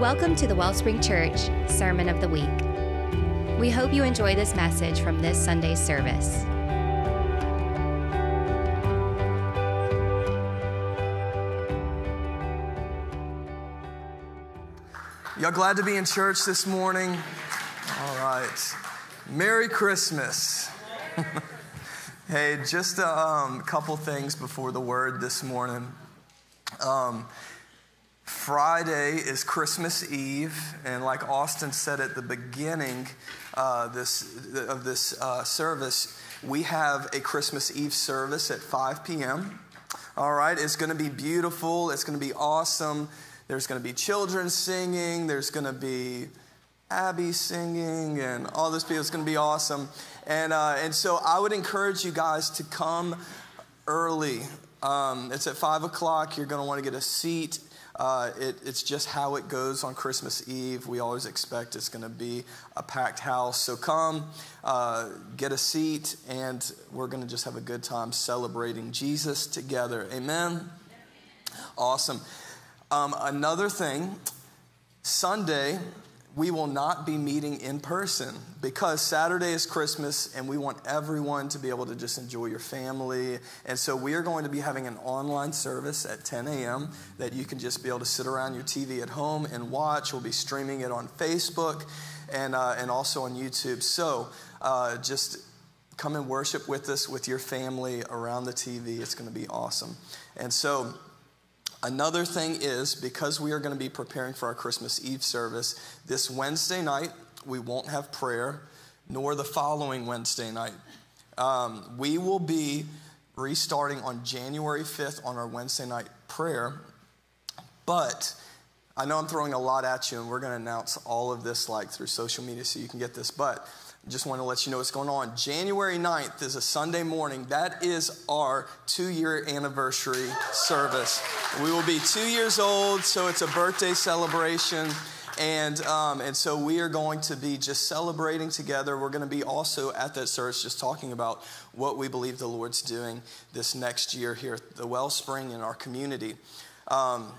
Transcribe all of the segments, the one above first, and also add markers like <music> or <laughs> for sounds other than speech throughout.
Welcome to the Wellspring Church Sermon of the Week. We hope you enjoy this message from this Sunday's service. Y'all glad to be in church this morning? All right. Merry Christmas. <laughs> hey, just a um, couple things before the word this morning. Um, Friday is Christmas Eve, and like Austin said at the beginning uh, this, of this uh, service, we have a Christmas Eve service at 5 p.m. All right, it's going to be beautiful, it's going to be awesome. There's going to be children singing, there's going to be Abby singing, and all this people. It's going to be awesome. And, uh, and so I would encourage you guys to come early. Um, it's at 5 o'clock. You're going to want to get a seat. Uh, it, it's just how it goes on Christmas Eve. We always expect it's going to be a packed house. So come, uh, get a seat, and we're going to just have a good time celebrating Jesus together. Amen? Awesome. Um, another thing, Sunday, we will not be meeting in person because Saturday is Christmas and we want everyone to be able to just enjoy your family. And so we are going to be having an online service at 10 a.m. that you can just be able to sit around your TV at home and watch. We'll be streaming it on Facebook and, uh, and also on YouTube. So uh, just come and worship with us, with your family around the TV. It's going to be awesome. And so, Another thing is because we are going to be preparing for our Christmas Eve service, this Wednesday night we won't have prayer, nor the following Wednesday night. Um, we will be restarting on January 5th on our Wednesday night prayer, but I know I'm throwing a lot at you, and we're going to announce all of this like through social media so you can get this. But just want to let you know what's going on. January 9th is a Sunday morning. That is our two year anniversary service. We will be two years old, so it's a birthday celebration. And, um, and so we are going to be just celebrating together. We're going to be also at that service just talking about what we believe the Lord's doing this next year here at the Wellspring in our community. Um,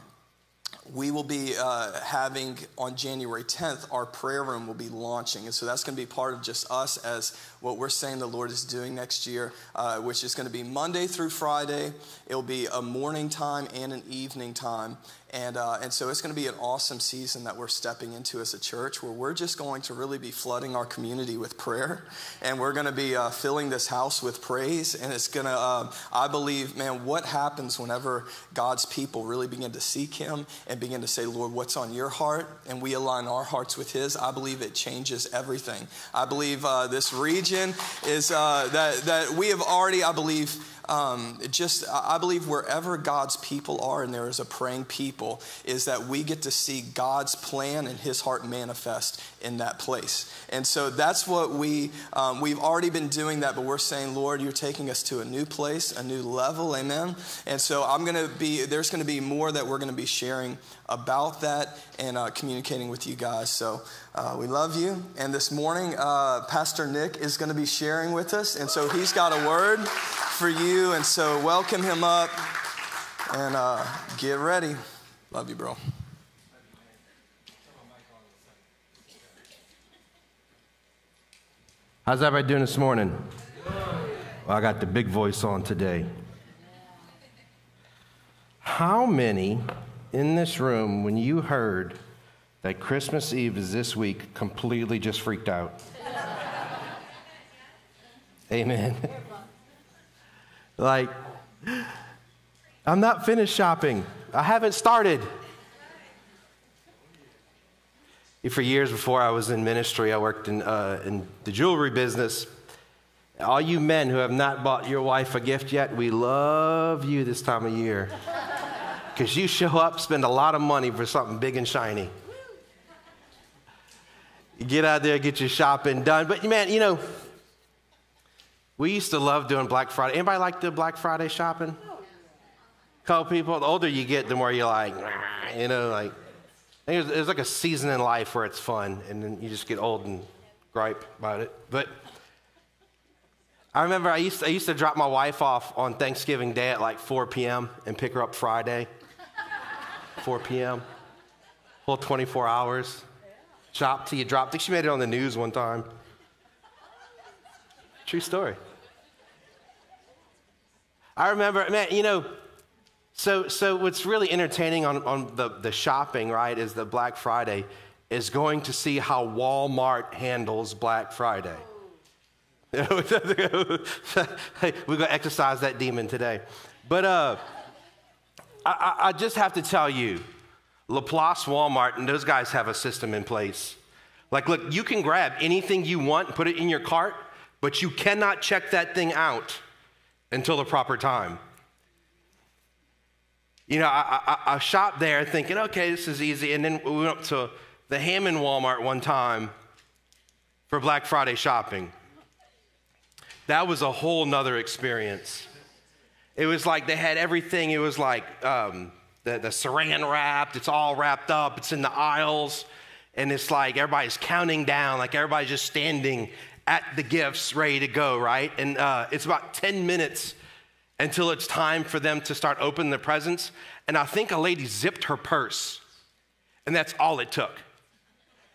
we will be uh, having on January 10th, our prayer room will be launching. And so that's going to be part of just us as what we're saying the Lord is doing next year, uh, which is going to be Monday through Friday. It'll be a morning time and an evening time. And, uh, and so it's going to be an awesome season that we're stepping into as a church where we're just going to really be flooding our community with prayer. And we're going to be uh, filling this house with praise. And it's going to, uh, I believe, man, what happens whenever God's people really begin to seek Him and begin to say, Lord, what's on your heart? And we align our hearts with His. I believe it changes everything. I believe uh, this region is uh, that, that we have already, I believe, um, just I believe wherever God's people are and there is a praying people, is that we get to see God's plan and His heart manifest in that place. And so that's what we um, we've already been doing that, but we're saying, Lord, you're taking us to a new place, a new level, Amen. And so I'm going to be there's going to be more that we're going to be sharing about that and uh, communicating with you guys. So uh, we love you. And this morning, uh, Pastor Nick is going to be sharing with us, and so he's got a word for you. And so welcome him up and uh, get ready. Love you, bro. How's everybody doing this morning? Well, I got the big voice on today. How many in this room, when you heard that Christmas Eve is this week, completely just freaked out? Amen. Like, I'm not finished shopping, I haven't started. For years before I was in ministry, I worked in, uh, in the jewelry business. All you men who have not bought your wife a gift yet, we love you this time of year. Because you show up, spend a lot of money for something big and shiny. You get out there, get your shopping done. But man, you know, we used to love doing Black Friday. Anybody like the Black Friday shopping? Couple people. The older you get, the more you're like, you know, like there's, there's like a season in life where it's fun, and then you just get old and gripe about it. But I remember I used, to, I used to drop my wife off on Thanksgiving Day at like 4 p.m. and pick her up Friday, 4 p.m. whole 24 hours. Shop till you drop. I think she made it on the news one time. True story. I remember, man, you know, so, so what's really entertaining on, on the, the shopping, right, is the Black Friday, is going to see how Walmart handles Black Friday. <laughs> We're going to exercise that demon today. But uh, I, I just have to tell you, Laplace Walmart and those guys have a system in place. Like, look, you can grab anything you want and put it in your cart, but you cannot check that thing out until the proper time. You know, I, I, I there thinking, okay, this is easy. And then we went up to the Hammond Walmart one time for Black Friday shopping. That was a whole nother experience. It was like they had everything. It was like um, the, the saran wrapped, it's all wrapped up, it's in the aisles. And it's like everybody's counting down, like everybody's just standing at the gifts ready to go, right? And uh, it's about 10 minutes until it's time for them to start opening the presents. And I think a lady zipped her purse, and that's all it took.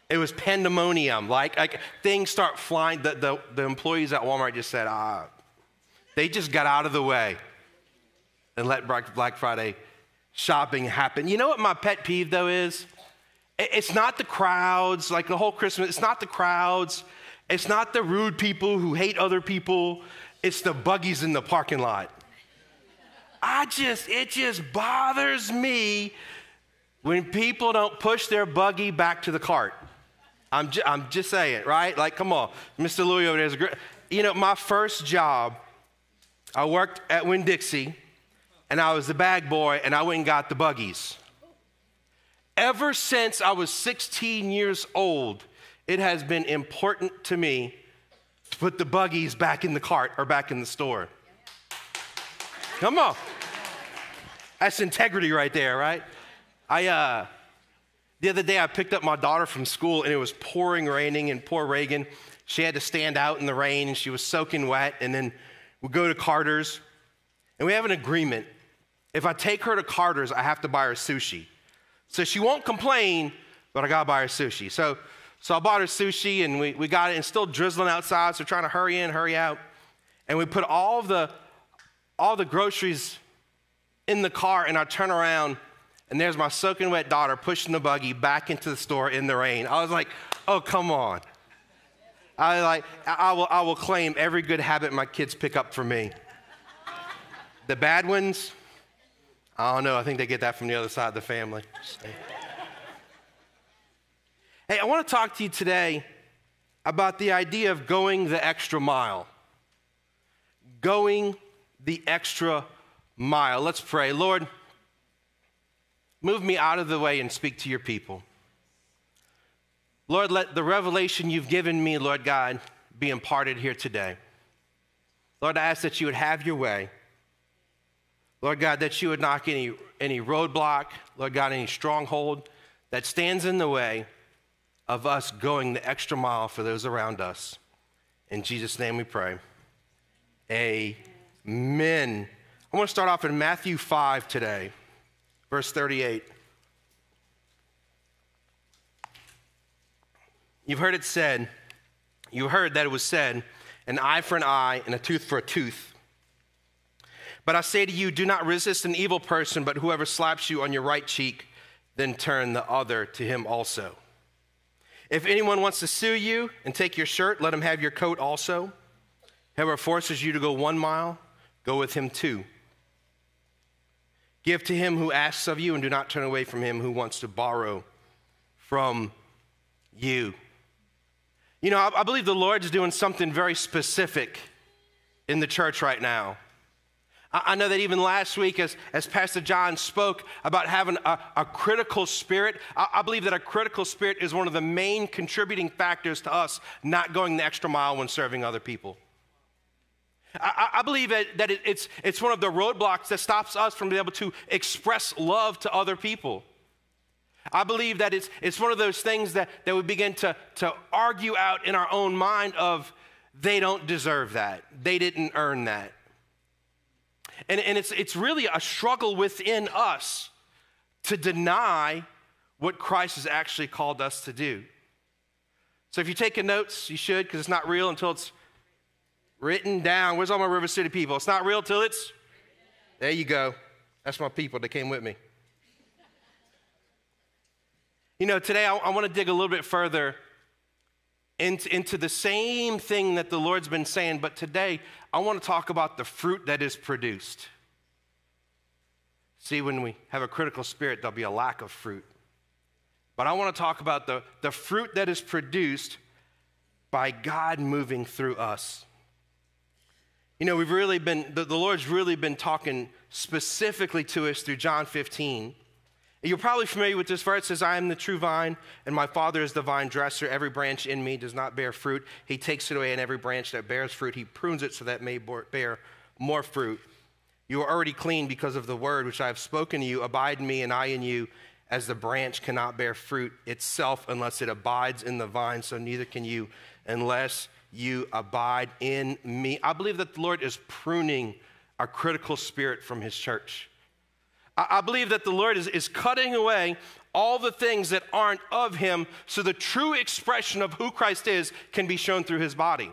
It was pandemonium. Like, like things start flying. The, the, the employees at Walmart just said, ah, they just got out of the way and let Black Friday shopping happen. You know what my pet peeve though is? It's not the crowds, like the whole Christmas, it's not the crowds. It's not the rude people who hate other people. It's the buggies in the parking lot. I just, it just bothers me when people don't push their buggy back to the cart. I'm, ju- I'm just saying, right? Like, come on. Mr. Louis over there is a great. You know, my first job, I worked at Winn Dixie, and I was the bag boy, and I went and got the buggies. Ever since I was 16 years old, it has been important to me to put the buggies back in the cart or back in the store. Come on. That's integrity right there, right? I, uh, the other day I picked up my daughter from school and it was pouring raining and poor Reagan, she had to stand out in the rain and she was soaking wet. And then we go to Carter's and we have an agreement. If I take her to Carter's, I have to buy her sushi. So she won't complain, but I gotta buy her sushi. So, so I bought her sushi and we, we got it and still drizzling outside, so trying to hurry in, hurry out. And we put all the all the groceries in the car and I turn around and there's my soaking wet daughter pushing the buggy back into the store in the rain. I was like, oh come on. I like I will I will claim every good habit my kids pick up from me. The bad ones, I don't know. I think they get that from the other side of the family. Hey, I want to talk to you today about the idea of going the extra mile. Going the extra mile. Let's pray. Lord, move me out of the way and speak to your people. Lord, let the revelation you've given me, Lord God, be imparted here today. Lord, I ask that you would have your way. Lord God, that you would knock any, any roadblock, Lord God, any stronghold that stands in the way of us going the extra mile for those around us. In Jesus' name we pray. Amen. I want to start off in Matthew 5 today, verse 38. You've heard it said, you heard that it was said, an eye for an eye and a tooth for a tooth. But I say to you, do not resist an evil person, but whoever slaps you on your right cheek, then turn the other to him also. If anyone wants to sue you and take your shirt, let him have your coat also. Whoever forces you to go one mile, go with him two. Give to him who asks of you, and do not turn away from him who wants to borrow from you. You know, I, I believe the Lord is doing something very specific in the church right now. I know that even last week, as, as Pastor John spoke about having a, a critical spirit, I, I, believe that a critical spirit is one of the main contributing factors to us not going the extra mile when serving other people. I, I believe that, that it, it's, it's one of the roadblocks that stops us from being able to express love to other people. I believe that it's, it's one of those things that, that we begin to, to argue out in our own mind of they don't deserve that. They didn't earn that. And, and it's, it's really a struggle within us to deny what Christ has actually called us to do. So if you're taking notes, you should, because it's not real until it's written down. Where's all my River City people? It's not real till it's. There you go. That's my people. that came with me. You know, today I, I want to dig a little bit further into, into the same thing that the Lord's been saying, but today I want to talk about the fruit that is produced. See, when we have a critical spirit, there'll be a lack of fruit. But I want to talk about the, the fruit that is produced by God moving through us. You know, we've really been, the, the Lord's really been talking specifically to us through John 15. You're probably familiar with this verse. It says, I am the true vine, and my Father is the vine dresser. Every branch in me does not bear fruit. He takes it away, and every branch that bears fruit, he prunes it so that it may bear more fruit. You are already clean because of the word which I have spoken to you. Abide in me, and I in you, as the branch cannot bear fruit itself unless it abides in the vine, so neither can you unless you abide in me. I believe that the Lord is pruning our critical spirit from his church. I believe that the Lord is, is cutting away all the things that aren't of him so the true expression of who Christ is can be shown through his body.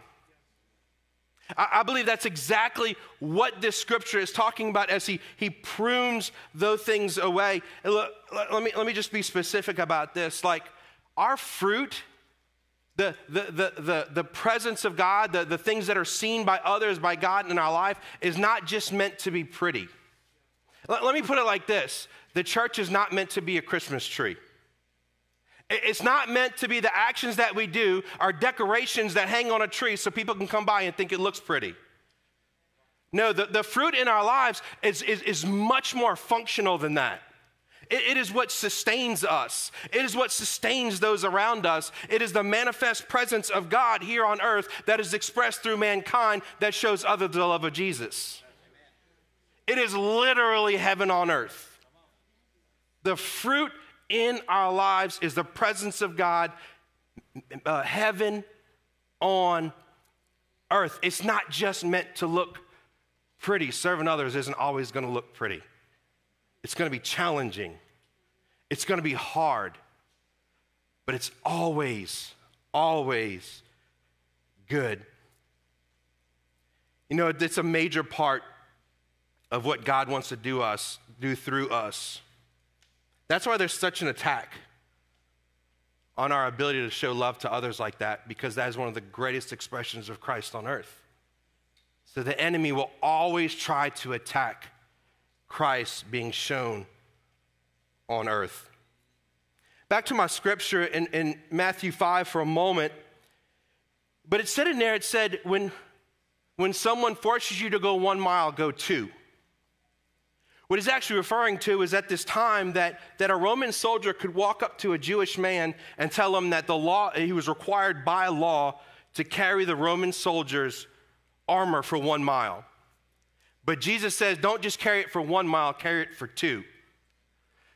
I, believe that's exactly what this scripture is talking about as he, he prunes those things away. Look, let, me, let me just be specific about this. Like, our fruit, the, the, the, the, the presence of God, the, the things that are seen by others, by God in our life, is not just meant to be pretty. Let, let me put it like this the church is not meant to be a Christmas tree. It's not meant to be the actions that we do are decorations that hang on a tree so people can come by and think it looks pretty. No, the, the fruit in our lives is, is, is much more functional than that. It, it is what sustains us, it is what sustains those around us. It is the manifest presence of God here on earth that is expressed through mankind that shows others the love of Jesus. It is literally heaven on earth. The fruit in our lives is the presence of God, uh, heaven on earth. It's not just meant to look pretty. Serving others isn't always going to look pretty, it's going to be challenging, it's going to be hard, but it's always, always good. You know, it's a major part of what God wants to do us, do through us. That's why there's such an attack on our ability to show love to others like that, because that is one of the greatest expressions of Christ on earth. So the enemy will always try to attack Christ being shown on earth. Back to my scripture in, in Matthew 5 for a moment. But it said in there, it said, when, when someone forces you to go one mile, go two. What he's actually referring to is at this time that, that a Roman soldier could walk up to a Jewish man and tell him that the law, he was required by law to carry the Roman soldier's armor for one mile. But Jesus says, don't just carry it for one mile, carry it for two.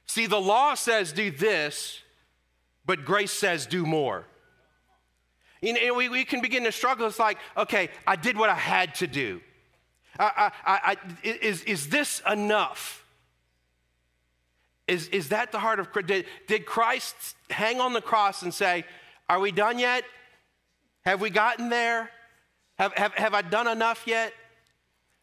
See, the law says do this, but grace says do more. You know, we, we can begin to struggle. It's like, okay, I did what I had to do. I, I, I, is, is this enough? Is, is that the heart of Christ? Did, did Christ hang on the cross and say, Are we done yet? Have we gotten there? Have, have, have I done enough yet?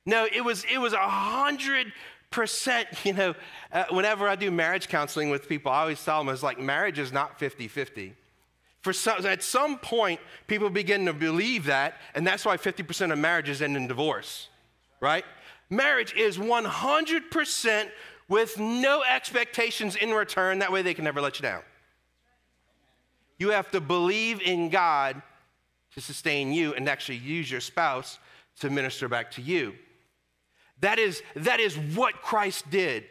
No, it was it was a hundred percent. <laughs> You know, uh, whenever I do marriage counseling with people, I always tell them it's like marriage is not 50 50. For some, at some point, people begin to believe that, and that's why 50% of marriages end in divorce right? Marriage is 100% with no expectations in return. That way they can never let you down. You have to believe in God to sustain you and actually use your spouse to minister back to you. That is, that is what Christ did.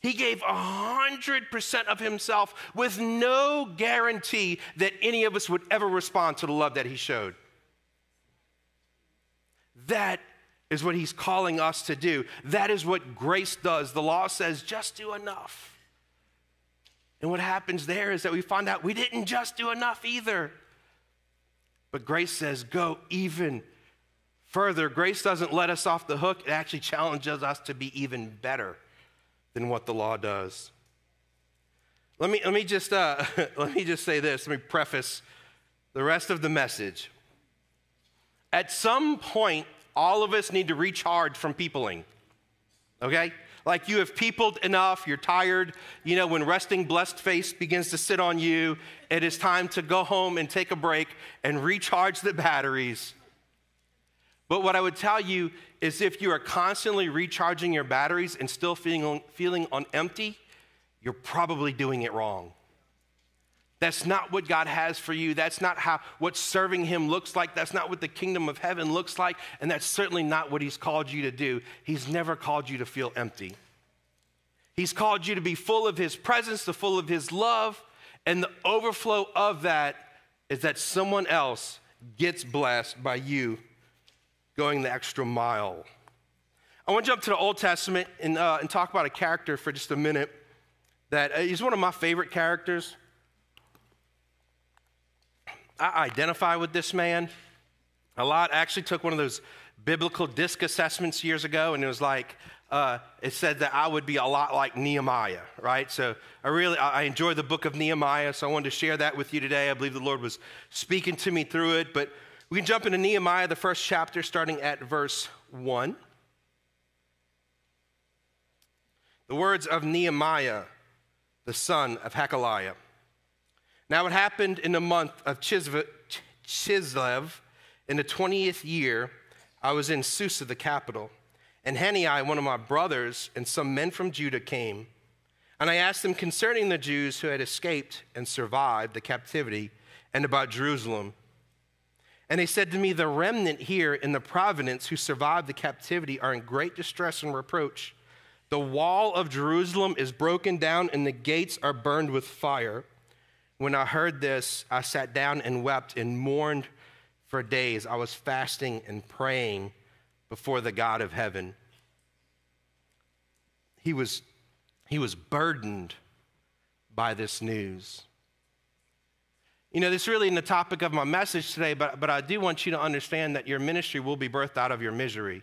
He gave 100% of himself with no guarantee that any of us would ever respond to the love that he showed. That is what he's calling us to do. That is what grace does. The law says just do enough. And what happens there is that we find out we didn't just do enough either. But grace says go even further. Grace doesn't let us off the hook, it actually challenges us to be even better than what the law does. Let me, let me, just, uh, <laughs> let me just say this. Let me preface the rest of the message. At some point, all of us need to recharge from peopling, okay? Like you have peopled enough, you're tired. You know, when resting blessed face begins to sit on you, it is time to go home and take a break and recharge the batteries. But what I would tell you is if you are constantly recharging your batteries and still feeling, feeling on empty, you're probably doing it wrong. That's not what God has for you. That's not how what serving him looks like. That's not what the kingdom of heaven looks like, and that's certainly not what he's called you to do. He's never called you to feel empty. He's called you to be full of his presence, to full of his love, and the overflow of that is that someone else gets blessed by you going the extra mile. I want to jump to the Old Testament and, uh, and talk about a character for just a minute that uh, he's one of my favorite characters. I identify with this man a lot. I actually took one of those biblical disc assessments years ago, and it was like, uh, it said that I would be a lot like Nehemiah, right? So I really, I enjoy the book of Nehemiah, so I wanted to share that with you today. I believe the Lord was speaking to me through it, but we can jump into Nehemiah, the first chapter, starting at verse 1. The words of Nehemiah, the son of Hacaliah. Now it happened in the month of Chislev, in the 20th year, I was in Susa, the capital, and Hanani, one of my brothers, and some men from Judah came. And I asked them concerning the Jews who had escaped and survived the captivity and about Jerusalem. And they said to me, The remnant here in the province who survived the captivity are in great distress and reproach. The wall of Jerusalem is broken down, and the gates are burned with fire. When I heard this, I sat down and wept and mourned for days. I was fasting and praying before the God of heaven. He was, he was burdened by this news. You know, this is really the topic of my message today, but, but I do want you to understand that your ministry will be birthed out of your misery.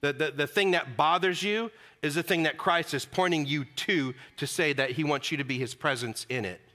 The, the, the thing that bothers you is the thing that Christ is pointing you to to say that he wants you to be his presence in it.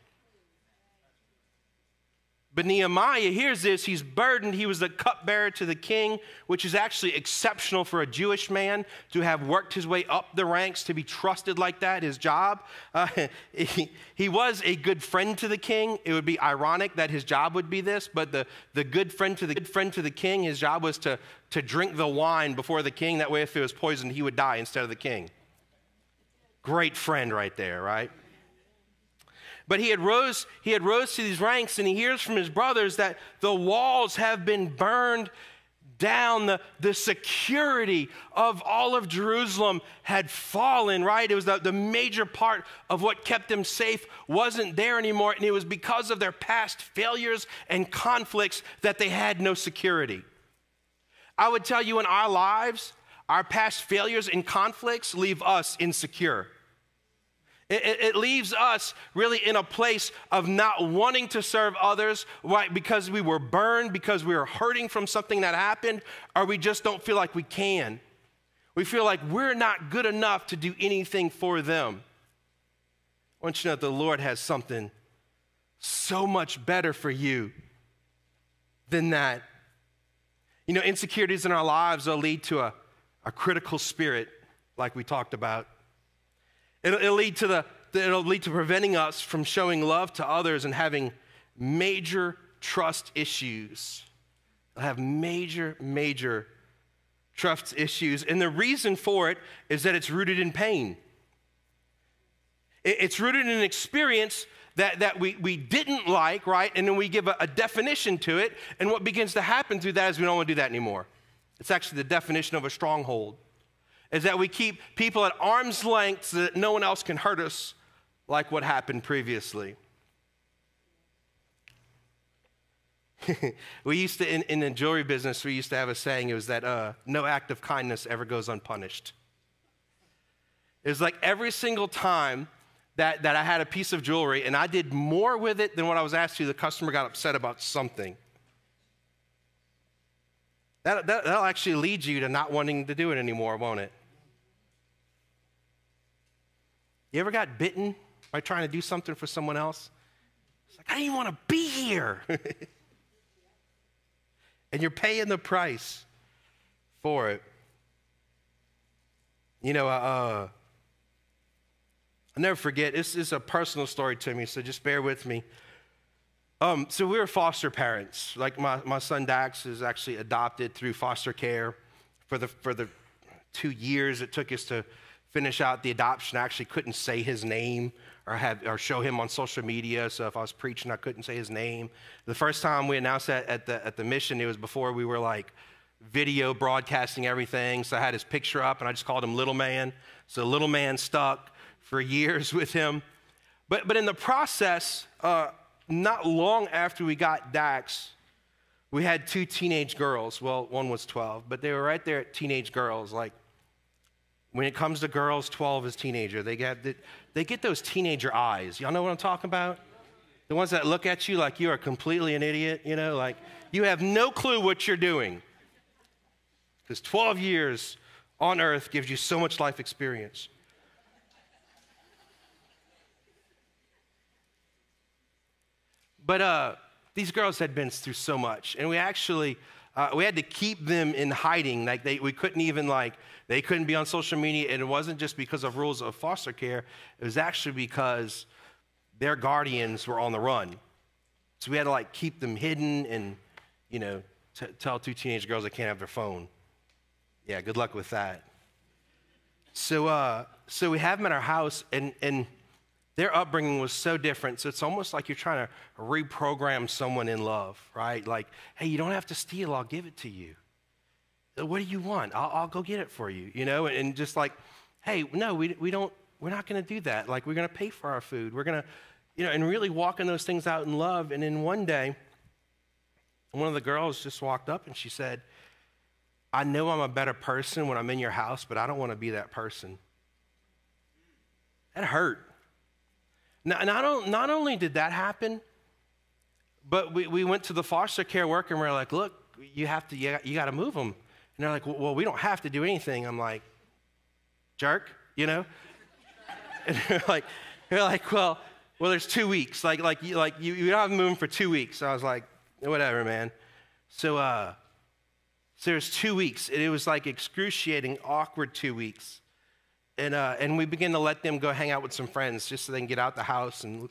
But Nehemiah hears this. He's burdened. He was the cupbearer to the king, which is actually exceptional for a Jewish man to have worked his way up the ranks to be trusted like that, his job. Uh, <laughs> he, he, was a good friend to the king. It would be ironic that his job would be this, but the, the good friend to the good friend to the king, his job was to, to drink the wine before the king. That way, if it was poisoned, he would die instead of the king. Great friend right there, right? But he had rose, he had rose to these ranks, and he hears from his brothers that the walls have been burned down. The, the security of all of Jerusalem had fallen, right? It was the, the major part of what kept them safe wasn't there anymore. And it was because of their past failures and conflicts that they had no security. I would tell you in our lives, our past failures and conflicts leave us insecure. It, it, leaves us really in a place of not wanting to serve others, right? Because we were burned, because we were hurting from something that happened, or we just don't feel like we can. We feel like we're not good enough to do anything for them. I want you to know that the Lord has something so much better for you than that. You know, insecurities in our lives will lead to a, a critical spirit, like we talked about. It'll, it'll, lead to the, it'll lead to preventing us from showing love to others and having major trust issues. It'll have major, major trust issues. And the reason for it is that it's rooted in pain. It's rooted in an experience that, that we, we didn't like, right? And then we give a, a definition to it. And what begins to happen through that is we don't want to do that anymore. It's actually the definition of a stronghold is that we keep people at arm's length so that no one else can hurt us like what happened previously. <laughs> we used to, in, in, the jewelry business, we used to have a saying, it was that uh, no act of kindness ever goes unpunished. It was like every single time that, that I had a piece of jewelry and I did more with it than what I was asked to, the customer got upset about something. That, that, that'll actually lead you to not wanting to do it anymore, won't it? You ever got bitten by trying to do something for someone else? It's like, I didn't want to be here. <laughs> and you're paying the price for it. You know, uh, uh I'll never forget, this is a personal story to me, so just bear with me. Um, so we were foster parents. Like my, my son Dax is actually adopted through foster care for the, for the two years it took us to finish out the adoption. I actually couldn't say his name or, have, or show him on social media. So if I was preaching, I couldn't say his name. The first time we announced that at the, at the mission, it was before we were like video broadcasting everything. So I had his picture up and I just called him Little Man. So Little Man stuck for years <laughs> with him. But, but in the process, uh, not long after we got Dax, we had two teenage girls. Well, one was 12, but they were right there at teenage girls. Like, when it comes to girls, 12 is teenager. They get, they get those teenager eyes. Y'all know what I'm talking about? The ones that look at you like you are completely an idiot, you know, like you have no clue what you're doing. Because 12 years on earth gives you so much life experience. But uh, these girls had been through so much, and we actually uh, we had to keep them in hiding. Like they, we couldn't even like they couldn't be on social media, and it wasn't just because of rules of foster care. It was actually because their guardians were on the run, so we had to like keep them hidden and you know t- tell two teenage girls they can't have their phone. Yeah, good luck with that. So uh, so we have them at our house, and and their upbringing was so different. So it's almost like you're trying to reprogram someone in love, right? Like, hey, you don't have to steal, I'll give it to you. Uh, what do you want? I'll, I'll go get it for you, you know? And just like, hey, no, we, we don't, we're not going to do that. Like, we're going to pay for our food. We're going to, you know, and really walking those things out in love. And then one day, one of the girls just walked up and she said, I know I'm a better person when I'm in your house, but I don't want to be that person. That hurt. Now, not, not only did that happen, but we, we went to the foster care worker and we are like, look, you have to, you, you got to move them. And they're like, well, we don't have to do anything. I'm like, jerk, you know? <laughs> And they're like, they're like, well, well, there's two weeks. Like, like, you, like you, you don't have to move them for two weeks. So I was like, whatever, man. So, uh, so there's two weeks. And it was like excruciating, awkward two weeks. And, uh, and we began to let them go hang out with some friends just so they can get out the house. And,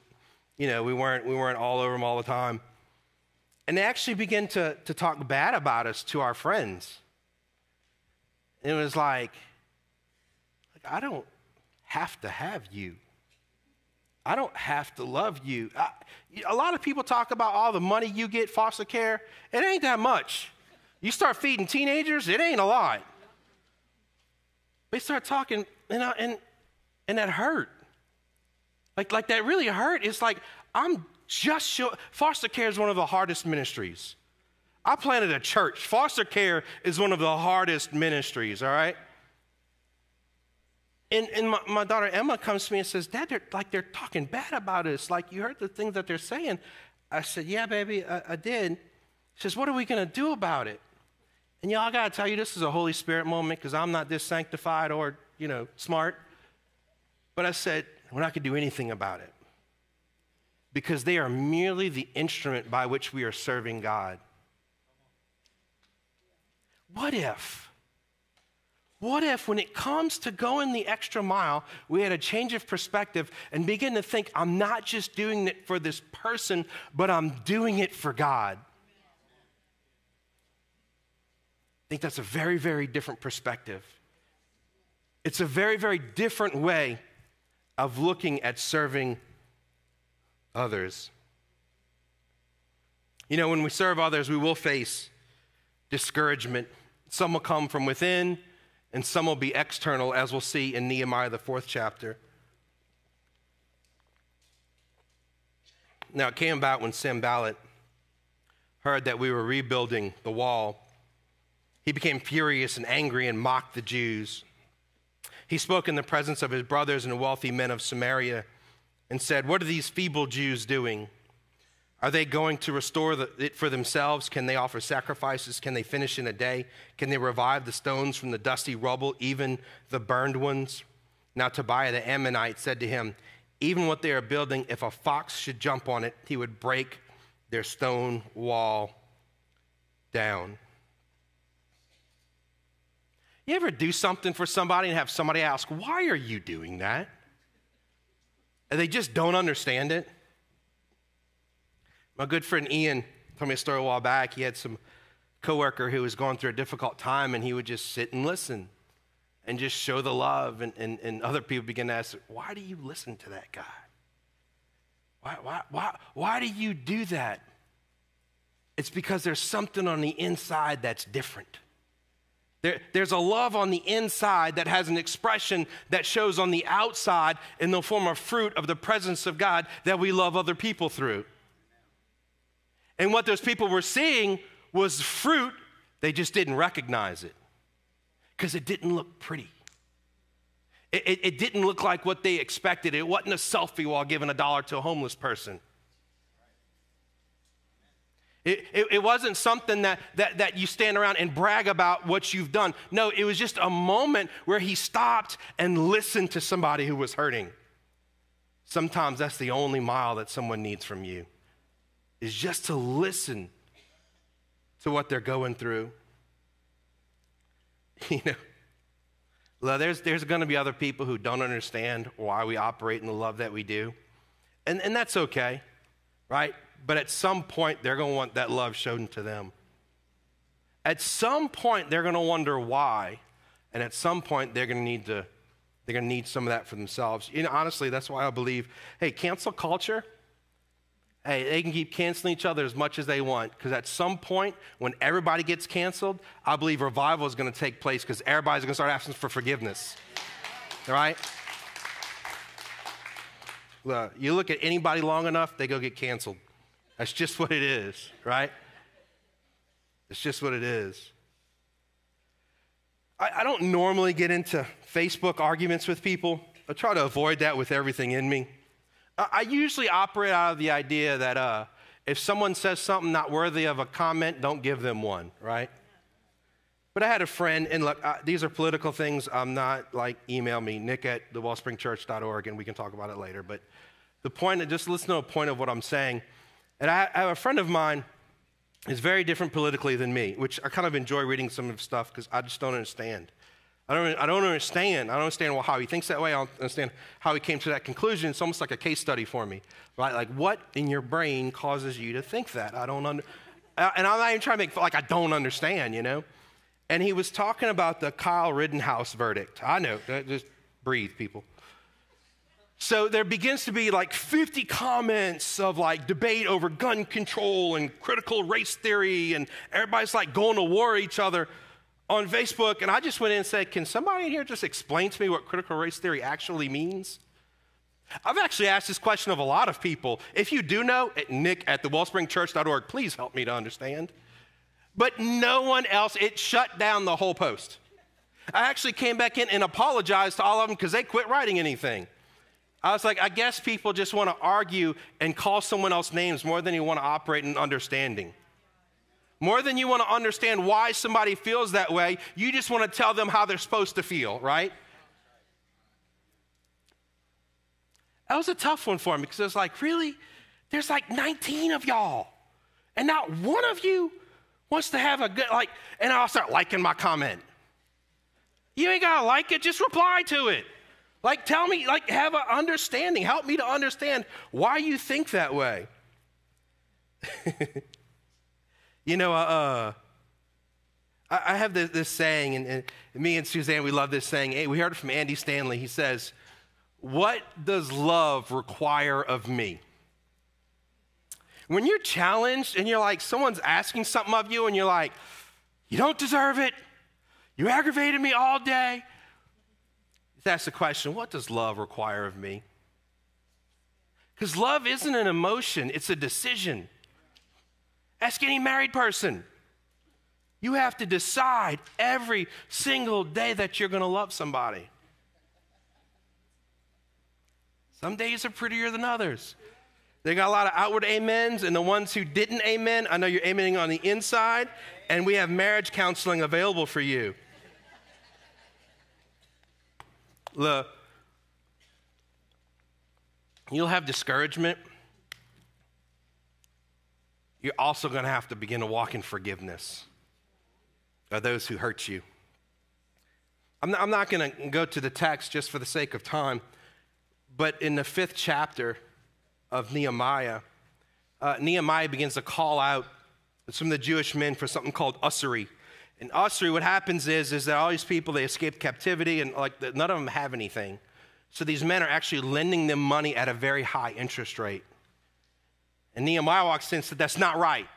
you know, we weren't, we weren't all over them all the time. And they actually began to, to talk bad about us to our friends. And it was like, like, I don't have to have you. I don't have to love you. I, a lot of people talk about all the money you get foster care. It ain't that much. You start feeding teenagers, it ain't a lot. They start talking and, I, and, and that hurt. Like, like that really hurt. It's like, I'm just sure. Foster care is one of the hardest ministries. I planted a church. Foster care is one of the hardest ministries, all right? And, and my, my, daughter Emma comes to me and says, Dad, they're, like they're talking bad about us. Like you heard the things that they're saying. I said, Yeah, baby, I, I did. She says, What are we going to do about it? And y'all, I got to tell you, this is a Holy Spirit moment because I'm not this sanctified or you know, smart. But I said, we're not going to do anything about it because they are merely the instrument by which we are serving God. What if? What if, when it comes to going the extra mile, we had a change of perspective and begin to think, I'm not just doing it for this person, but I'm doing it for God? I think that's a very, very different perspective. It's a very, very different way of looking at serving others. You know, when we serve others, we will face discouragement. Some will come from within, and some will be external, as we'll see in Nehemiah, the fourth chapter. Now, it came about when Sanballat heard that we were rebuilding the wall. He became furious and angry and mocked the Jews. He spoke in the presence of his brothers and wealthy men of Samaria and said, What are these feeble Jews doing? Are they going to restore the, it for themselves? Can they offer sacrifices? Can they finish in a day? Can they revive the stones from the dusty rubble, even the burned ones? Now Tobiah the Ammonite said to him, even what they are building, if a fox should jump on it, he would break their stone wall down. You ever do something for somebody and have somebody ask, Why are you doing that? And they just don't understand it? My good friend Ian told me a story a while back. He had some coworker who was going through a difficult time, and he would just sit and listen and just show the love. And, and, and other people begin to ask, Why do you listen to that guy? Why, why, why, why do you do that? It's because there's something on the inside that's different. There, there's a love on the inside that has an expression that shows on the outside in the form of fruit of the presence of God that we love other people through. And what those people were seeing was fruit, they just didn't recognize it because it didn't look pretty. It, it, it, didn't look like what they expected. It wasn't a selfie while giving a dollar to a homeless person. It, it, it, wasn't something that, that, that you stand around and brag about what you've done. No, it was just a moment where he stopped and listened to somebody who was hurting. Sometimes that's the only mile that someone needs from you, is just to listen to what they're going through. <laughs> You know, there's, there's going to be other people who don't understand why we operate in the love that we do. And, and that's okay, right? But at some point they're going to want that love shown to them. At some point they're going to wonder why, and at some point they're going to need to they're going to need some of that for themselves. Know, honestly, that's why I believe, hey, cancel culture. Hey, they can keep canceling each other as much as they want because at some point, when everybody gets canceled, I believe revival is going to take place because everybody's going to start asking for forgiveness. All right? Look, you look at anybody long enough, they go get canceled. That's just what it is, right? It's just what it is. I, I, don't normally get into Facebook arguments with people. I try to avoid that with everything in me. I, I usually operate out of the idea that uh, if someone says something not worthy of a comment, don't give them one, right? But I had a friend, and look, these are political things. I'm not like, email me, nick at thewellspringchurch.org, and we can talk about it later. But the point, just listen to a point of what I'm saying. And I, have a friend of mine is very different politically than me, which I kind of enjoy reading some of his stuff because I just don't understand. I don't, I don't understand. I don't understand how he thinks that way. I don't understand how he came to that conclusion. It's almost like a case study for me, right? Like, what in your brain causes you to think that? I don't under, and I'm not even trying to make like I don't understand, you know. And he was talking about the Kyle Rittenhouse verdict. I know, just breathe, people. So there begins to be like 50 comments of like debate over gun control and critical race theory, and everybody's like going to war each other on Facebook. And I just went in and said, Can somebody in here just explain to me what critical race theory actually means? I've actually asked this question of a lot of people. If you do know, at nick at thewellspringchurch.org, please help me to understand. But no one else, it shut down the whole post. I actually came back in and apologized to all of them because they quit writing anything. I was like, I guess people just want to argue and call someone else names more than you want to operate in understanding. More than you want to understand why somebody feels that way, you just want to tell them how they're supposed to feel, right? That was a tough one for me because it was like, really? There's like 19 of y'all, and not one of you wants to have a good, like, and I'll start liking my comment. You ain't got to like it, just reply to it. Like, tell me, like, have an understanding. Help me to understand why you think that way. <laughs> you know, uh, uh, I have this, this saying, and, and, me and Suzanne, we love this saying. We heard it from Andy Stanley. He says, What does love require of me? When you're challenged and you're like, someone's asking something of you, and you're like, You don't deserve it. You aggravated me all day ask the question what does love require of me? Because love isn't an emotion, it's a decision. Ask any married person. You have to decide every single day that you're going to love somebody. Some days are prettier than others. They got a lot of outward amens, and the ones who didn't amen, I know you're amening on the inside, and we have marriage counseling available for you. Look, you'll have discouragement. You're also going to have to begin to walk in forgiveness of those who hurt you. I'm not, not going to go to the text just for the sake of time, but in the fifth chapter of Nehemiah, uh, Nehemiah begins to call out some of the Jewish men for something called usury. In usury, what happens is, is that all these people, they escape captivity and like none of them have anything. So these men are actually lending them money at a very high interest rate. And Nehemiah walks in and said, that's not right.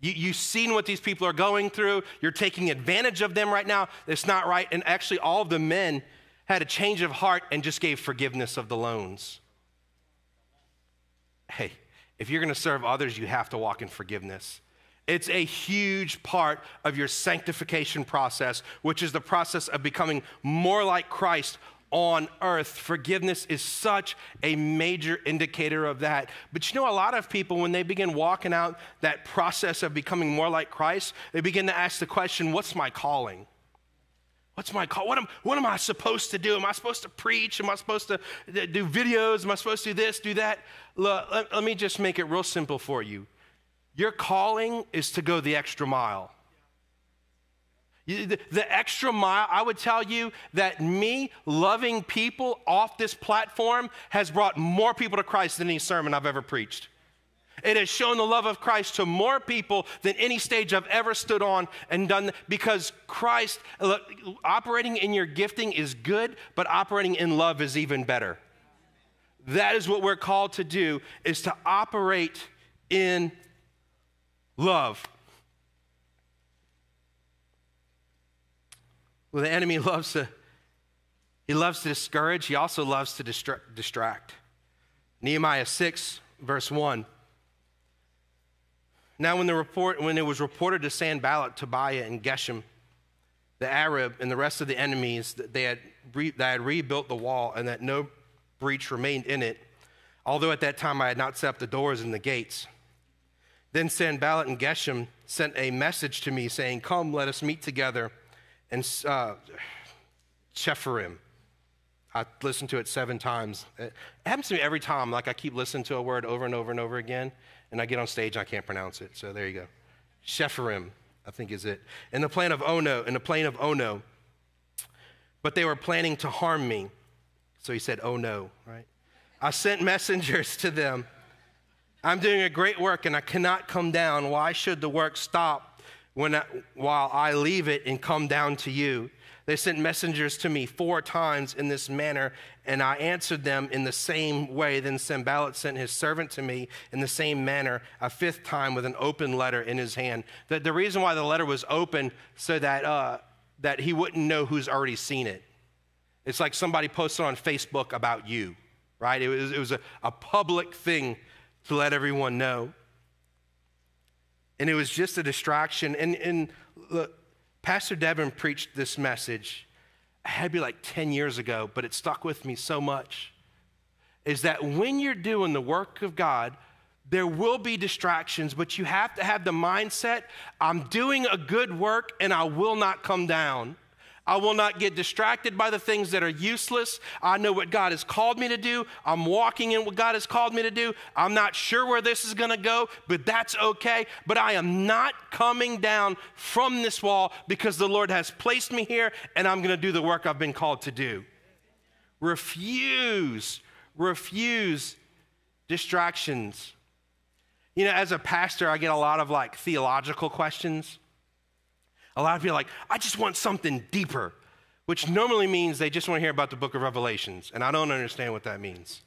You, you've seen what these people are going through. You're taking advantage of them right now. It's not right. And actually, all of the men had a change of heart and just gave forgiveness of the loans. Hey, if you're going to serve others, you have to walk in forgiveness. It's a huge part of your sanctification process, which is the process of becoming more like Christ on earth. Forgiveness is such a major indicator of that. But you know, a lot of people, when they begin walking out that process of becoming more like Christ, they begin to ask the question what's my calling? What's my call? What am, what am I supposed to do? Am I supposed to preach? Am I supposed to uh, do videos? Am I supposed to do this, do that? Look, let, let me just make it real simple for you. Your calling is to go the extra mile. The, extra mile, I would tell you that me loving people off this platform has brought more people to Christ than any sermon I've ever preached. It has shown the love of Christ to more people than any stage I've ever stood on and done because Christ, look, operating in your gifting is good, but operating in love is even better. That is what we're called to do is to operate in love. Well, the enemy <laughs> loves to, he loves to discourage. He also loves to distract. Nehemiah 6, verse 1. Now, when, the report, when it was reported to Sanballat, Tobiah, and Geshem, the Arab, and the rest of the enemies that they had, re, that had rebuilt the wall and that no breach remained in it, although at that time I had not set up the doors and the gates. Then Sanballat and Geshem sent a message to me saying, Come, let us meet together and uh, Shepharim. I listened to it seven times. It happens to me every time. Like I keep listening to a word over and over and over again, and I get on stage and I can't pronounce it. So there you go. Shepharim, I think is it. In the plain of Ono, in the plain of Ono. But they were planning to harm me. So he said, Oh no, right? I sent <laughs> messengers to them. I'm doing a great work and I cannot come down. Why should the work stop when I, while I leave it and come down to you. They sent messengers to me four times in this manner, and I answered them in the same way. Then Sanballat sent his servant to me in the same manner, a fifth time with an open letter in his hand. The, the reason why the letter was open, so that, uh, that he wouldn't know who's already seen it. It's like somebody posted on Facebook about you, right? It was, it was a, a public thing to let everyone know and it was just a distraction. And, and look, Pastor Devin preached this message, it had to be like 10 years ago, but it stuck with me so much. Is that when you're doing the work of God, there will be distractions, but you have to have the mindset I'm doing a good work and I will not come down. I will not get distracted by the things that are useless. I know what God has called me to do. I'm walking in what God has called me to do. I'm not sure where this is going to go, but that's okay. But I am not coming down from this wall because the Lord has placed me here and I'm going to do the work I've been called to do. Refuse, refuse distractions. You know, as a pastor, I get a lot of like theological questions. A lot of people are like, I just want something deeper, which normally means they just want to hear about the book of Revelations. And I don't understand what that means.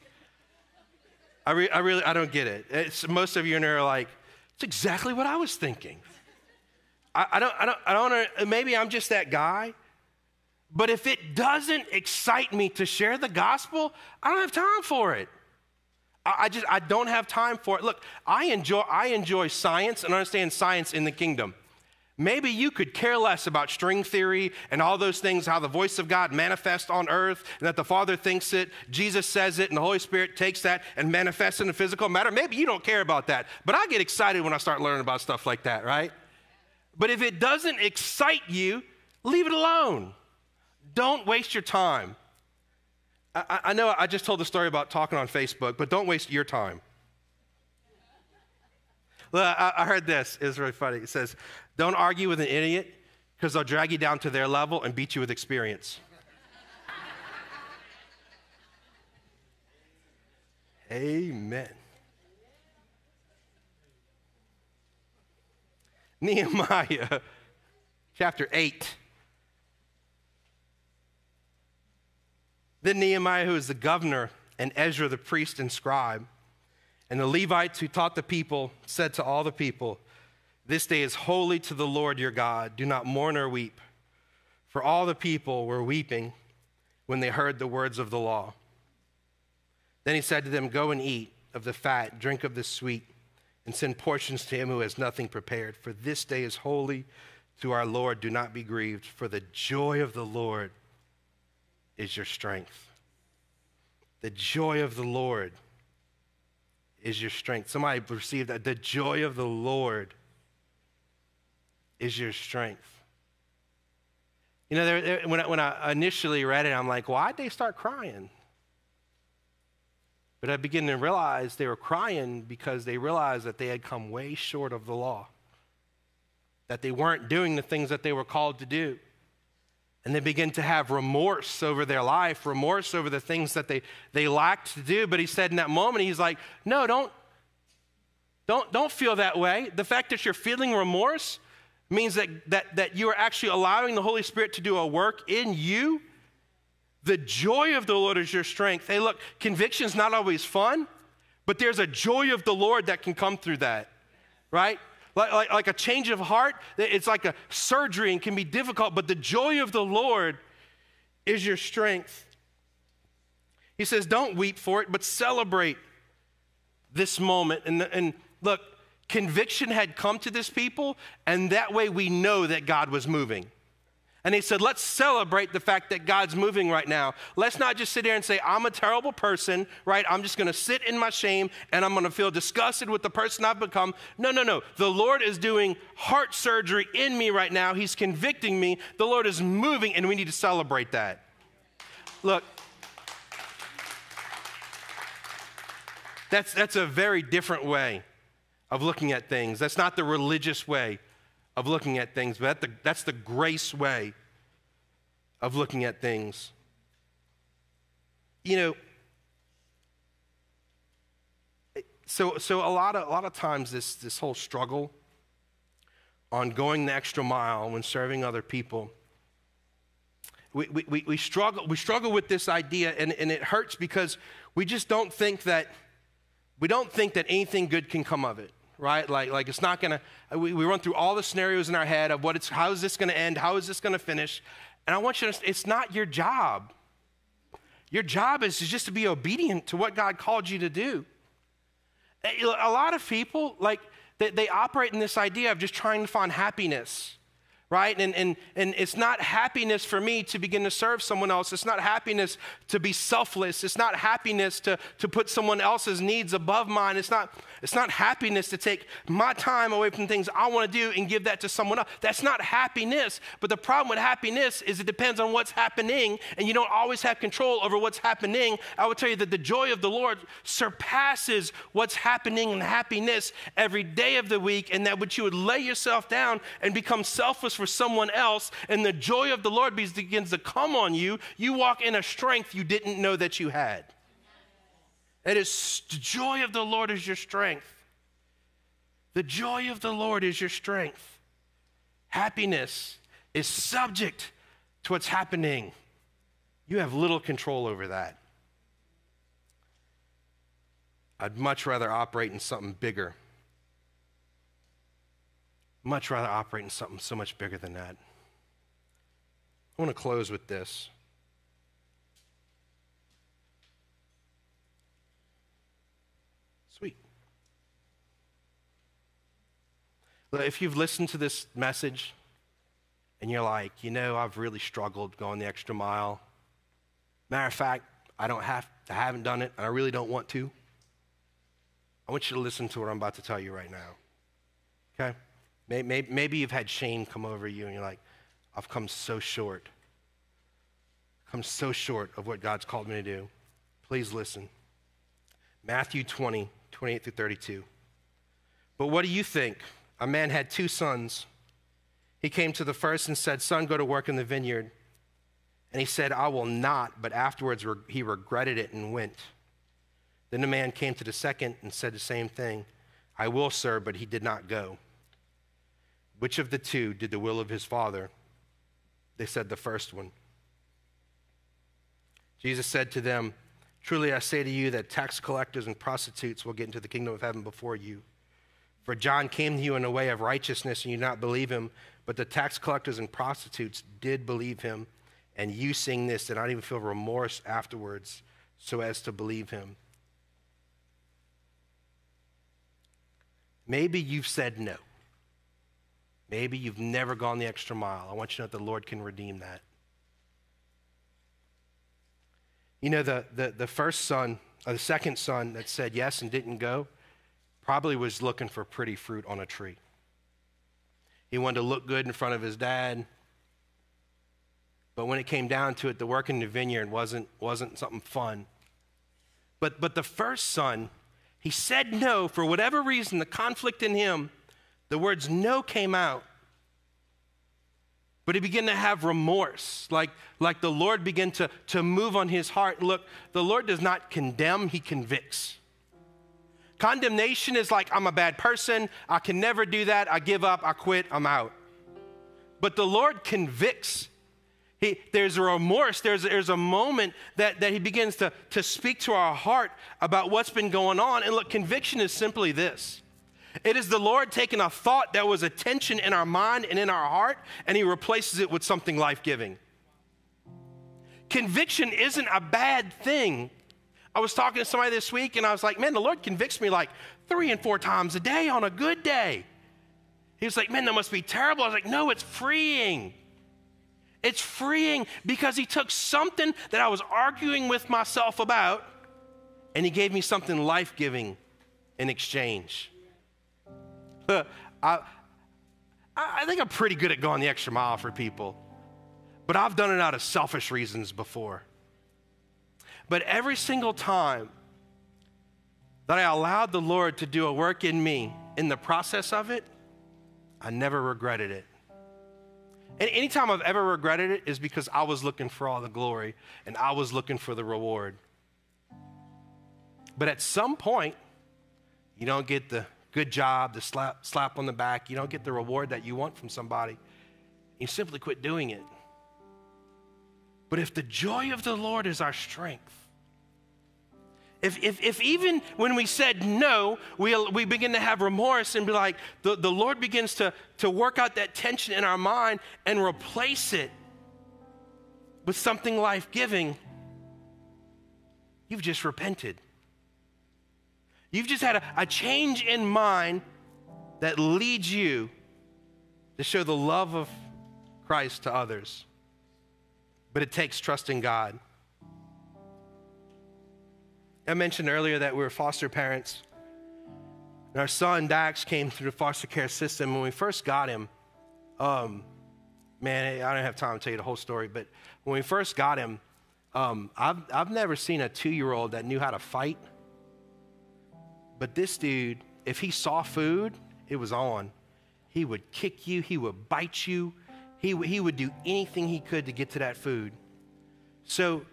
I, re- I really, I don't get it. It's, most of you in there are like, it's exactly what I was thinking. I, I don't, I don't, I don't, uh, maybe I'm just that guy. But if it doesn't excite me to share the gospel, I don't have time for it. I, I just, I don't have time for it. Look, I enjoy, I enjoy science and understand science in the kingdom. Maybe you could care less about string theory and all those things, how the voice of God manifests on earth, and that the Father thinks it, Jesus says it, and the Holy Spirit takes that and manifests in the physical matter. Maybe you don't care about that, but I get excited when I start learning about stuff like that, right? But if it doesn't excite you, leave it alone. Don't waste your time. I, I know I just told the story about talking on Facebook, but don't waste your time. Look, I, I heard this. It's really funny. It says, Don't argue with an idiot because they'll drag you down to their level and beat you with experience. Amen. <laughs> Nehemiah chapter 8. Then Nehemiah, who is the governor, and Ezra, the priest and scribe, and the Levites who taught the people, said to all the people, This day is holy to the Lord your God. Do not mourn or weep. For all the people were weeping when they heard the words of the law. Then he said to them, Go and eat of the fat, drink of the sweet, and send portions to him who has nothing prepared. For this day is holy to our Lord. Do not be grieved, for the joy of the Lord is your strength. The joy of the Lord is your strength. Somebody received that. The joy of the Lord is your strength. You know, when, I, when I initially read it, I'm like, why'd they start crying? But I began to realize they were crying because they realized that they had come way short of the law, that they weren't doing the things that they were called to do. And they begin to have remorse over their life, remorse over the things that they, they lacked to do. But he said in that moment, he's like, no, don't, don't, don't feel that way. The fact that you're feeling remorse means that, that, that you are actually allowing the Holy Spirit to do a work in you. The joy of the Lord is your strength. Hey, look, conviction's not always fun, but there's a joy of the Lord that can come through that, right? Like, like, like a change of heart, it's like a surgery and can be difficult, but the joy of the Lord is your strength. He says, Don't weep for it, but celebrate this moment. And, and look, conviction had come to this people, and that way we know that God was moving. And he said, let's celebrate the fact that God's moving right now. Let's not just sit here and say, I'm a terrible person, right? I'm just gonna sit in my shame and I'm gonna feel disgusted with the person I've become. No, no, no. The Lord is doing heart surgery in me right now. He's convicting me. The Lord is moving, and we need to celebrate that. Look, that's, that's a very different way of looking at things. That's not the religious way of looking at things, but that's the grace way of looking at things. You know, so, so a, lot of, a lot of times this, this whole struggle on going the extra mile when serving other people, we, we, we, struggle, we struggle with this idea and, and it hurts because we just don't think that, we don't think that anything good can come of it right? Like, like it's not gonna, we, we run through all the scenarios in our head of what it's, how is this gonna end? How is this gonna finish? And I want you to, it's not your job. Your job is just to be obedient to what God called you to do. A lot of people, like, they, they operate in this idea of just trying to find happiness right? And, and, and it's not happiness for me to begin to serve someone else. It's not happiness to be selfless. It's not happiness to, to put someone else's needs above mine. It's not, it's not happiness to take my time away from things I want to do and give that to someone else. That's not happiness. But the problem with happiness is it depends on what's happening, and you don't always have control over what's happening. I would tell you that the joy of the Lord surpasses what's happening in happiness every day of the week, and that which you would lay yourself down and become selfless for someone else, and the joy of the Lord begins to come on you, you walk in a strength you didn't know that you had. It is the joy of the Lord is your strength. The joy of the Lord is your strength. Happiness is subject to what's happening. You have little control over that. I'd much rather operate in something bigger much rather operate in something so much bigger than that. I want to close with this. Sweet. If you've listened to this message and you're like, you know, I've really struggled going the extra mile. Matter of fact, I don't have, I haven't done it, and I really don't want to. I want you to listen to what I'm about to tell you right now. Okay? Maybe you've had shame come over you and you're like, I've come so short. come so short of what God's called me to do. Please listen. Matthew 20, 28 through 32. But what do you think? A man had two sons. He came to the first and said, Son, go to work in the vineyard. And he said, I will not. But afterwards he regretted it and went. Then the man came to the second and said the same thing I will, sir, but he did not go. Which of the two did the will of his father? They said, The first one. Jesus said to them, Truly I say to you that tax collectors and prostitutes will get into the kingdom of heaven before you. For John came to you in a way of righteousness, and you did not believe him, but the tax collectors and prostitutes did believe him. And you seeing this did not even feel remorse afterwards so as to believe him. Maybe you've said no. Maybe you've never gone the extra mile. I want you to know that the Lord can redeem that. You know, the, the, the first son, or the second son that said yes and didn't go, probably was looking for pretty fruit on a tree. He wanted to look good in front of his dad. But when it came down to it, the work in the vineyard wasn't, wasn't something fun. But, but the first son, he said no for whatever reason, the conflict in him, the words no came out. But he began to have remorse, like, like the Lord began to, to move on his heart. Look, the Lord does not condemn, he convicts. Condemnation is like, I'm a bad person, I can never do that, I give up, I quit, I'm out. But the Lord convicts. He, there's a remorse, there's, there's a moment that, that He begins to, to speak to our heart about what's been going on. And look, conviction is simply this it is the Lord taking a thought that was a tension in our mind and in our heart, and He replaces it with something life giving. Conviction isn't a bad thing. I was talking to somebody this week, and I was like, man, the Lord convicts me like three and four times a day on a good day. He was like, man, that must be terrible. I was like, no, it's freeing. It's freeing because he took something that I was arguing with myself about and he gave me something life giving in exchange. <laughs> I, I think I'm pretty good at going the extra mile for people, but I've done it out of selfish reasons before. But every single time that I allowed the Lord to do a work in me in the process of it, I never regretted it. And anytime I've ever regretted it is because I was looking for all the glory and I was looking for the reward. But at some point, you don't get the good job, the slap, slap on the back, you don't get the reward that you want from somebody. You simply quit doing it. But if the joy of the Lord is our strength, if, if, if even when we said no, we, we begin to have remorse and be like, the, the Lord begins to, to work out that tension in our mind and replace it with something life giving, you've just repented. You've just had a, a change in mind that leads you to show the love of Christ to others. But it takes trust in God. I mentioned earlier that we were foster parents. And our son Dax came through the foster care system. When we first got him, um, man, I don't have time to tell you the whole story, but when we first got him, um, I've, I've never seen a two year old that knew how to fight. But this dude, if he saw food, it was on. He would kick you, he would bite you, he, he would do anything he could to get to that food. So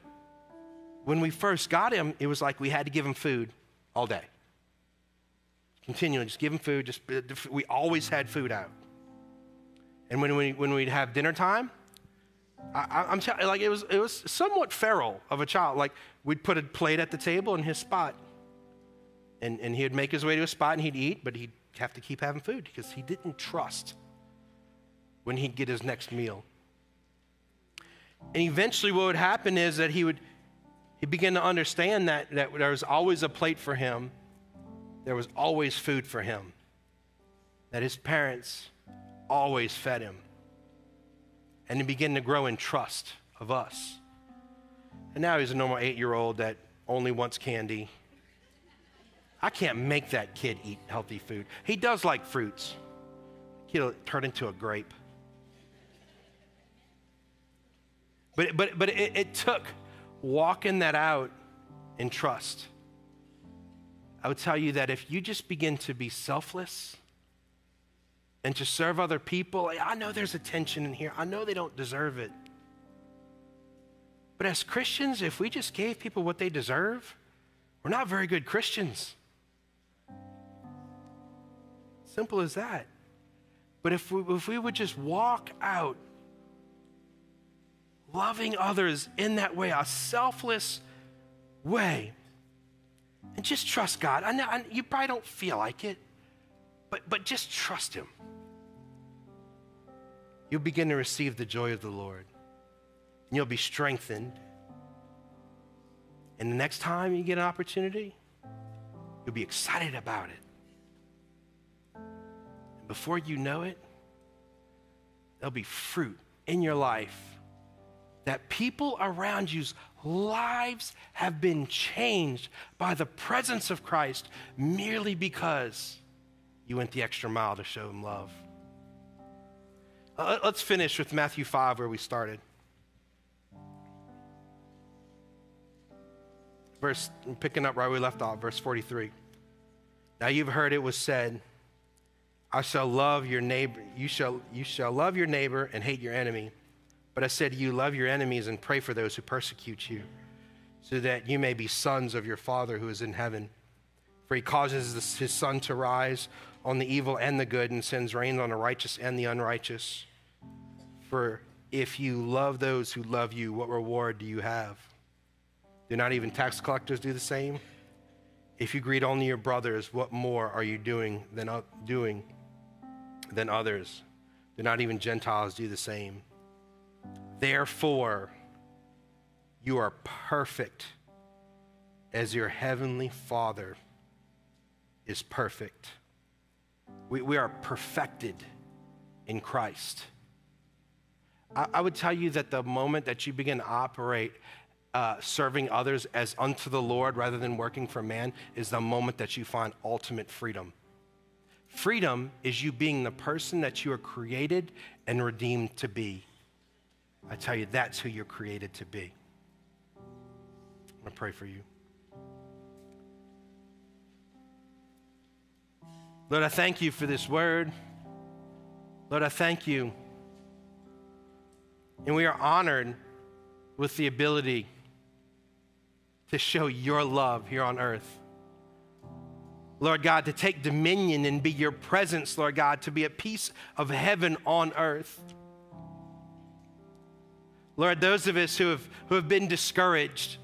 when we first got him, it was like we had to give him food all day. Continually, just give him food. Just uh, we always had food out. And when we when we'd have dinner time, I, am telling like it was it was somewhat feral of a child. Like we'd put a plate at the table in his spot, and and he'd make his way to a spot and he'd eat, but he'd have to keep having food because he didn't trust when he'd get his next meal. And eventually, what would happen is that he would he began to understand that, that there was always a plate for him, there was always food for him, that his parents always fed him. And he began to grow in trust of us. And now he's a normal eight year old that only wants candy. I can't make that kid eat healthy food. He does like fruits, he'll turn into a grape. But, but, but it, it took walking that out in trust. I would tell you that if you just begin to be selfless and to serve other people, I know there's a tension in here. I know they don't deserve it. But as Christians, if we just gave people what they deserve, we're not very good Christians. Simple as that. But if we, if we would just walk out loving others in that way, a selfless way, and just trust God. I know, I, you probably don't feel like it, but, but just trust Him. You'll begin to receive the joy of the Lord. And you'll be strengthened. And the next time you get an opportunity, you'll be excited about it. Before you know it, there'll be fruit in your life that people around you's lives have been changed by the presence of Christ merely because you went the extra mile to show him love. Uh, let's finish with Matthew 5, where we started. Verse, picking up right where we left off, verse 43. Now you've heard it was said, I shall love your neighbor, you shall, you shall love your neighbor and hate your enemy. But I said you, love your enemies and pray for those who persecute you, so that you may be sons of your Father who is in heaven. For he causes his sun to rise on the evil and the good, and sends rain on the righteous and the unrighteous. For if you love those who love you, what reward do you have? Do not even tax collectors do the same? If you greet only your brothers, what more are you doing than, doing than others? Do not even Gentiles do the same? Therefore, you are perfect as your heavenly Father is perfect. We, we are perfected in Christ. I, I, would tell you that the moment that you begin to operate uh, serving others as unto the Lord rather than working for man is the moment that you find ultimate freedom. Freedom is you being the person that you are created and redeemed to be. I tell you, that's who you're created to be. I'm going to pray for you. Lord, I thank you for this word. Lord, I thank you. And we are honored with the ability to show your love here on earth. Lord God, to take dominion and be your presence, Lord God, to be a piece of heaven on earth. Lord, those of us who have, who have been discouraged,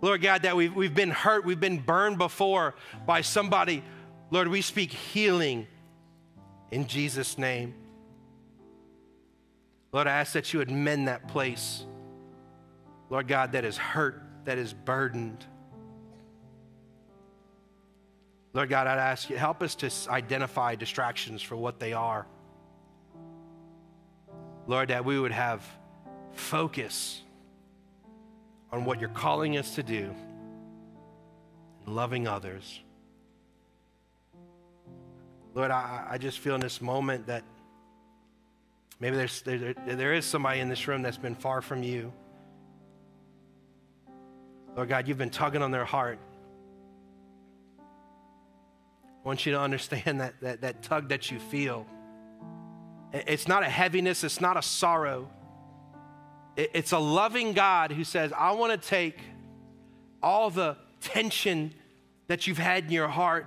Lord God, that we've, we've been hurt, we've been burned before by somebody, Lord, we speak healing in Jesus' name. Lord, I ask that you would mend that place, Lord God, that is hurt, that is burdened. Lord God, I'd ask you, help us to identify distractions for what they are. Lord, that we would have focus on what you're calling us to do and loving others. Lord, I, I just feel in this moment that maybe there's, there, there is somebody in this room that's been far from you. Lord God, you've been tugging on their heart. I want you to understand that, that, that tug that you feel. It's not a heaviness, it's not a sorrow. It's a loving God who says, I want to take all the tension that you've had in your heart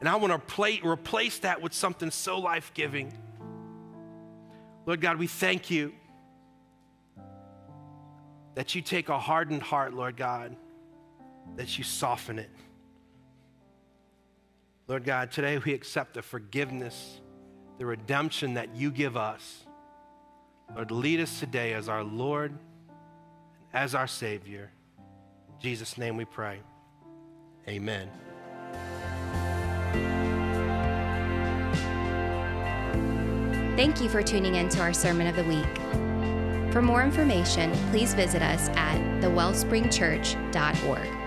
and I want to play, replace that with something so life giving. Lord God, we thank you that you take a hardened heart, Lord God, that you soften it. Lord God, today we accept the forgiveness, the redemption that you give us. Lord, lead us today as our Lord and as our Savior. In Jesus' name we pray. Amen. Thank you for tuning in to our Sermon of the Week. For more information, please visit us at thewellspringchurch.org.